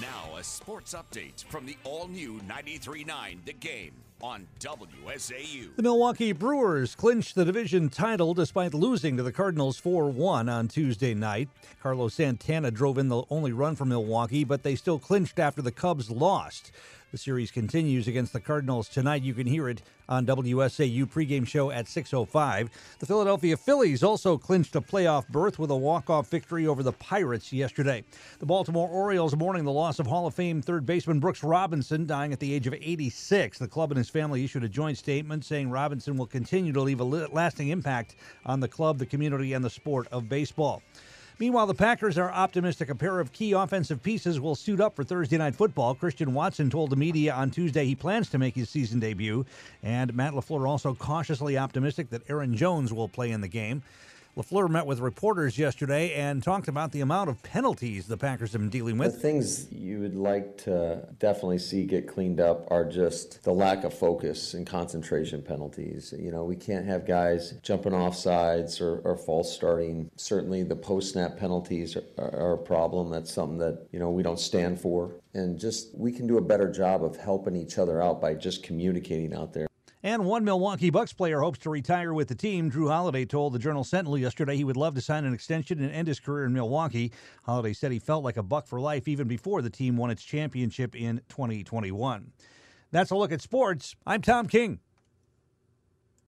Now, a sports update from the all new 93.9 The Game on WSAU. The Milwaukee Brewers clinched the division title despite losing to the Cardinals 4 1 on Tuesday night. Carlos Santana drove in the only run for Milwaukee, but they still clinched after the Cubs lost. The series continues against the Cardinals tonight. You can hear it on WSAU pregame show at 6:05. The Philadelphia Phillies also clinched a playoff berth with a walk-off victory over the Pirates yesterday. The Baltimore Orioles mourning the loss of Hall of Fame third baseman Brooks Robinson, dying at the age of 86. The club and his family issued a joint statement saying Robinson will continue to leave a lasting impact on the club, the community, and the sport of baseball. Meanwhile, the Packers are optimistic a pair of key offensive pieces will suit up for Thursday night football. Christian Watson told the media on Tuesday he plans to make his season debut, and Matt LaFleur also cautiously optimistic that Aaron Jones will play in the game. LaFleur met with reporters yesterday and talked about the amount of penalties the Packers have been dealing with. The things you would like to definitely see get cleaned up are just the lack of focus and concentration penalties. You know, we can't have guys jumping off sides or, or false starting. Certainly, the post snap penalties are, are a problem. That's something that, you know, we don't stand for. And just we can do a better job of helping each other out by just communicating out there. And one Milwaukee Bucks player hopes to retire with the team. Jrue Holiday told the Journal Sentinel yesterday he would love to sign an extension and end his career in Milwaukee. Holiday said he felt like a Buck for life even before the team won its championship in 2021. That's a look at sports. I'm Tom King.